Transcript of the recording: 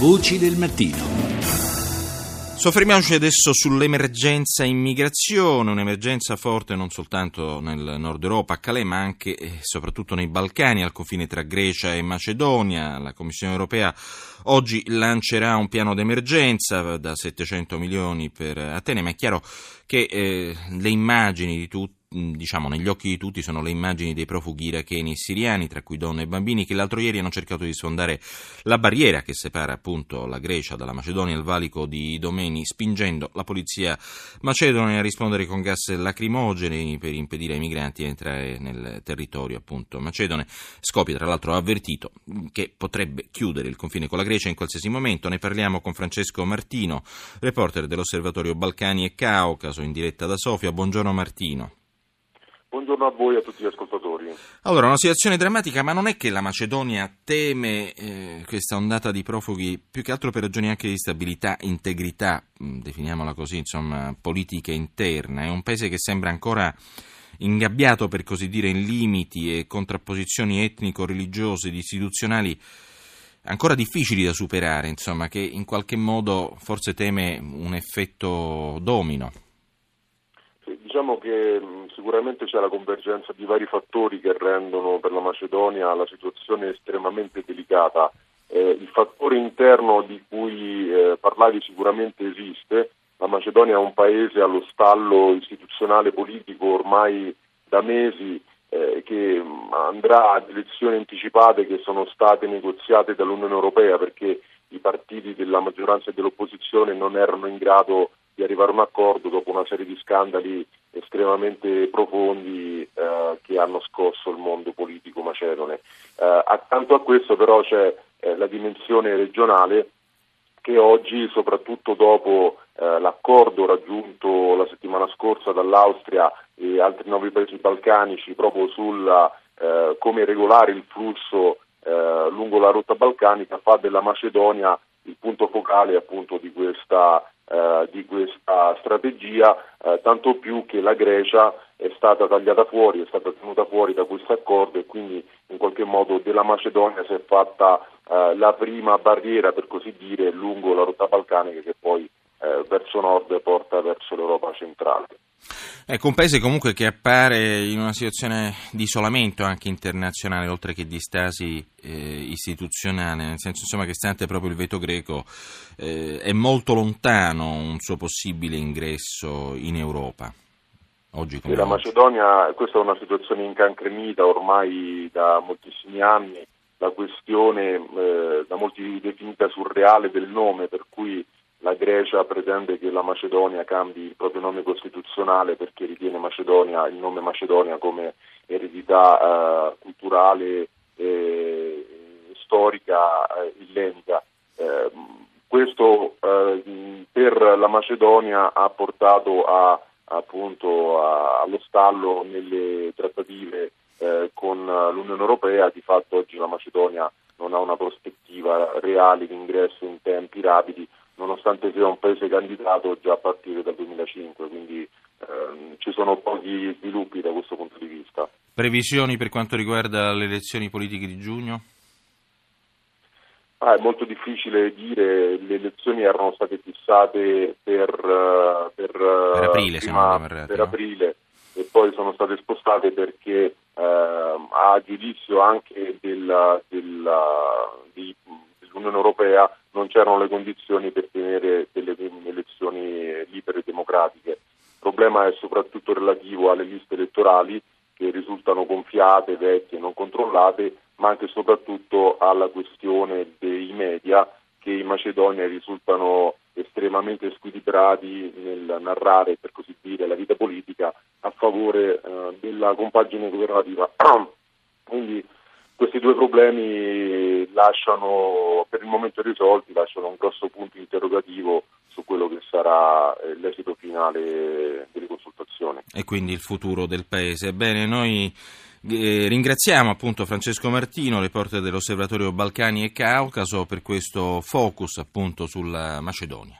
Voci del mattino. Soffermiamoci adesso sull'emergenza immigrazione, un'emergenza forte non soltanto nel nord Europa, a Calais, ma anche e soprattutto nei Balcani, al confine tra Grecia e Macedonia. La Commissione europea oggi lancerà un piano d'emergenza da 700 milioni per Atene, ma è chiaro che eh, le immagini di tutti diciamo, negli occhi di tutti sono le immagini dei profughi iracheni e siriani, tra cui donne e bambini, che l'altro ieri hanno cercato di sfondare la barriera che separa appunto la Grecia dalla Macedonia il valico di Domeni, spingendo la polizia macedone a rispondere con gas lacrimogeni per impedire ai migranti di entrare nel territorio appunto macedone. Skopje tra l'altro ha avvertito che potrebbe chiudere il confine con la Grecia in qualsiasi momento. Ne parliamo con Francesco Martino, reporter dell'Osservatorio Balcani e Caucaso in diretta da Sofia. Buongiorno Martino. Buongiorno a voi e a tutti gli ascoltatori. Allora, una situazione drammatica, ma non è che la Macedonia teme eh, questa ondata di profughi più che altro per ragioni anche di stabilità, integrità, mm, definiamola così, insomma, politica interna. È un paese che sembra ancora ingabbiato, per così dire, in limiti e contrapposizioni etnico-religiose ed istituzionali ancora difficili da superare, insomma, che in qualche modo forse teme un effetto domino. Diciamo che sicuramente c'è la convergenza di vari fattori che rendono per la Macedonia la situazione estremamente delicata. Eh, il fattore interno di cui eh, parlavi sicuramente esiste, la Macedonia è un paese allo stallo istituzionale politico ormai da mesi eh, che andrà ad elezioni anticipate che sono state negoziate dall'Unione Europea perché i partiti della maggioranza e dell'opposizione non erano in grado di arrivare a un accordo dopo una serie di scandali estremamente profondi eh, che hanno scosso il mondo politico macedone. Eh, accanto a questo però c'è eh, la dimensione regionale che oggi, soprattutto dopo eh, l'accordo raggiunto la settimana scorsa dall'Austria e altri nove paesi balcanici proprio sulla eh, come regolare il flusso eh, lungo la rotta balcanica, fa della Macedonia il punto focale appunto di questa eh, di questa strategia, eh, tanto più che la Grecia è stata tagliata fuori, è stata tenuta fuori da questo accordo e quindi in qualche modo della Macedonia si è fatta eh, la prima barriera, per così dire, lungo la rotta balcanica che poi eh, verso nord porta verso l'Europa centrale. Ecco, un paese comunque che appare in una situazione di isolamento anche internazionale, oltre che di stasi eh, istituzionale, nel senso insomma, che stante proprio il veto greco eh, è molto lontano un suo possibile ingresso in Europa. Oggi come la oggi. Macedonia, questa è una situazione incancrenita ormai da moltissimi anni, la questione eh, da molti definita surreale del nome, per cui la Grecia pretende che la Macedonia cambi il proprio nome costituzionale perché ritiene Macedonia, il nome Macedonia come eredità eh, culturale e storica eh, illenica. Eh, questo eh, per la Macedonia ha portato a, appunto, a, allo stallo nelle trattative eh, con l'Unione Europea, di fatto oggi la Macedonia non ha una prospettiva reale di ingresso in tempi rapidi nonostante sia un paese candidato già a partire dal 2005, quindi ehm, ci sono pochi sviluppi da questo punto di vista. Previsioni per quanto riguarda le elezioni politiche di giugno? Ah, è molto difficile dire, le elezioni erano state fissate per, uh, per, uh, per aprile, prima, errati, per no? aprile e poi sono state spostate perché uh, a giudizio anche della, della, di, dell'Unione Europea non c'erano le condizioni per tenere delle elezioni libere e democratiche. Il problema è soprattutto relativo alle liste elettorali che risultano gonfiate, vecchie, non controllate, ma anche e soprattutto alla questione dei media che in Macedonia risultano estremamente squilibrati nel narrare, per così dire, la vita politica a favore eh, della compagine governativa. Quindi questi due problemi lasciano, per il momento risolti, lasciano un grosso punto interrogativo su quello che sarà eh, l'esito finale delle consultazioni. E quindi il futuro del Paese. Bene, noi eh, ringraziamo appunto Francesco Martino, reporter dell'Osservatorio Balcani e Caucaso, per questo focus appunto sulla Macedonia.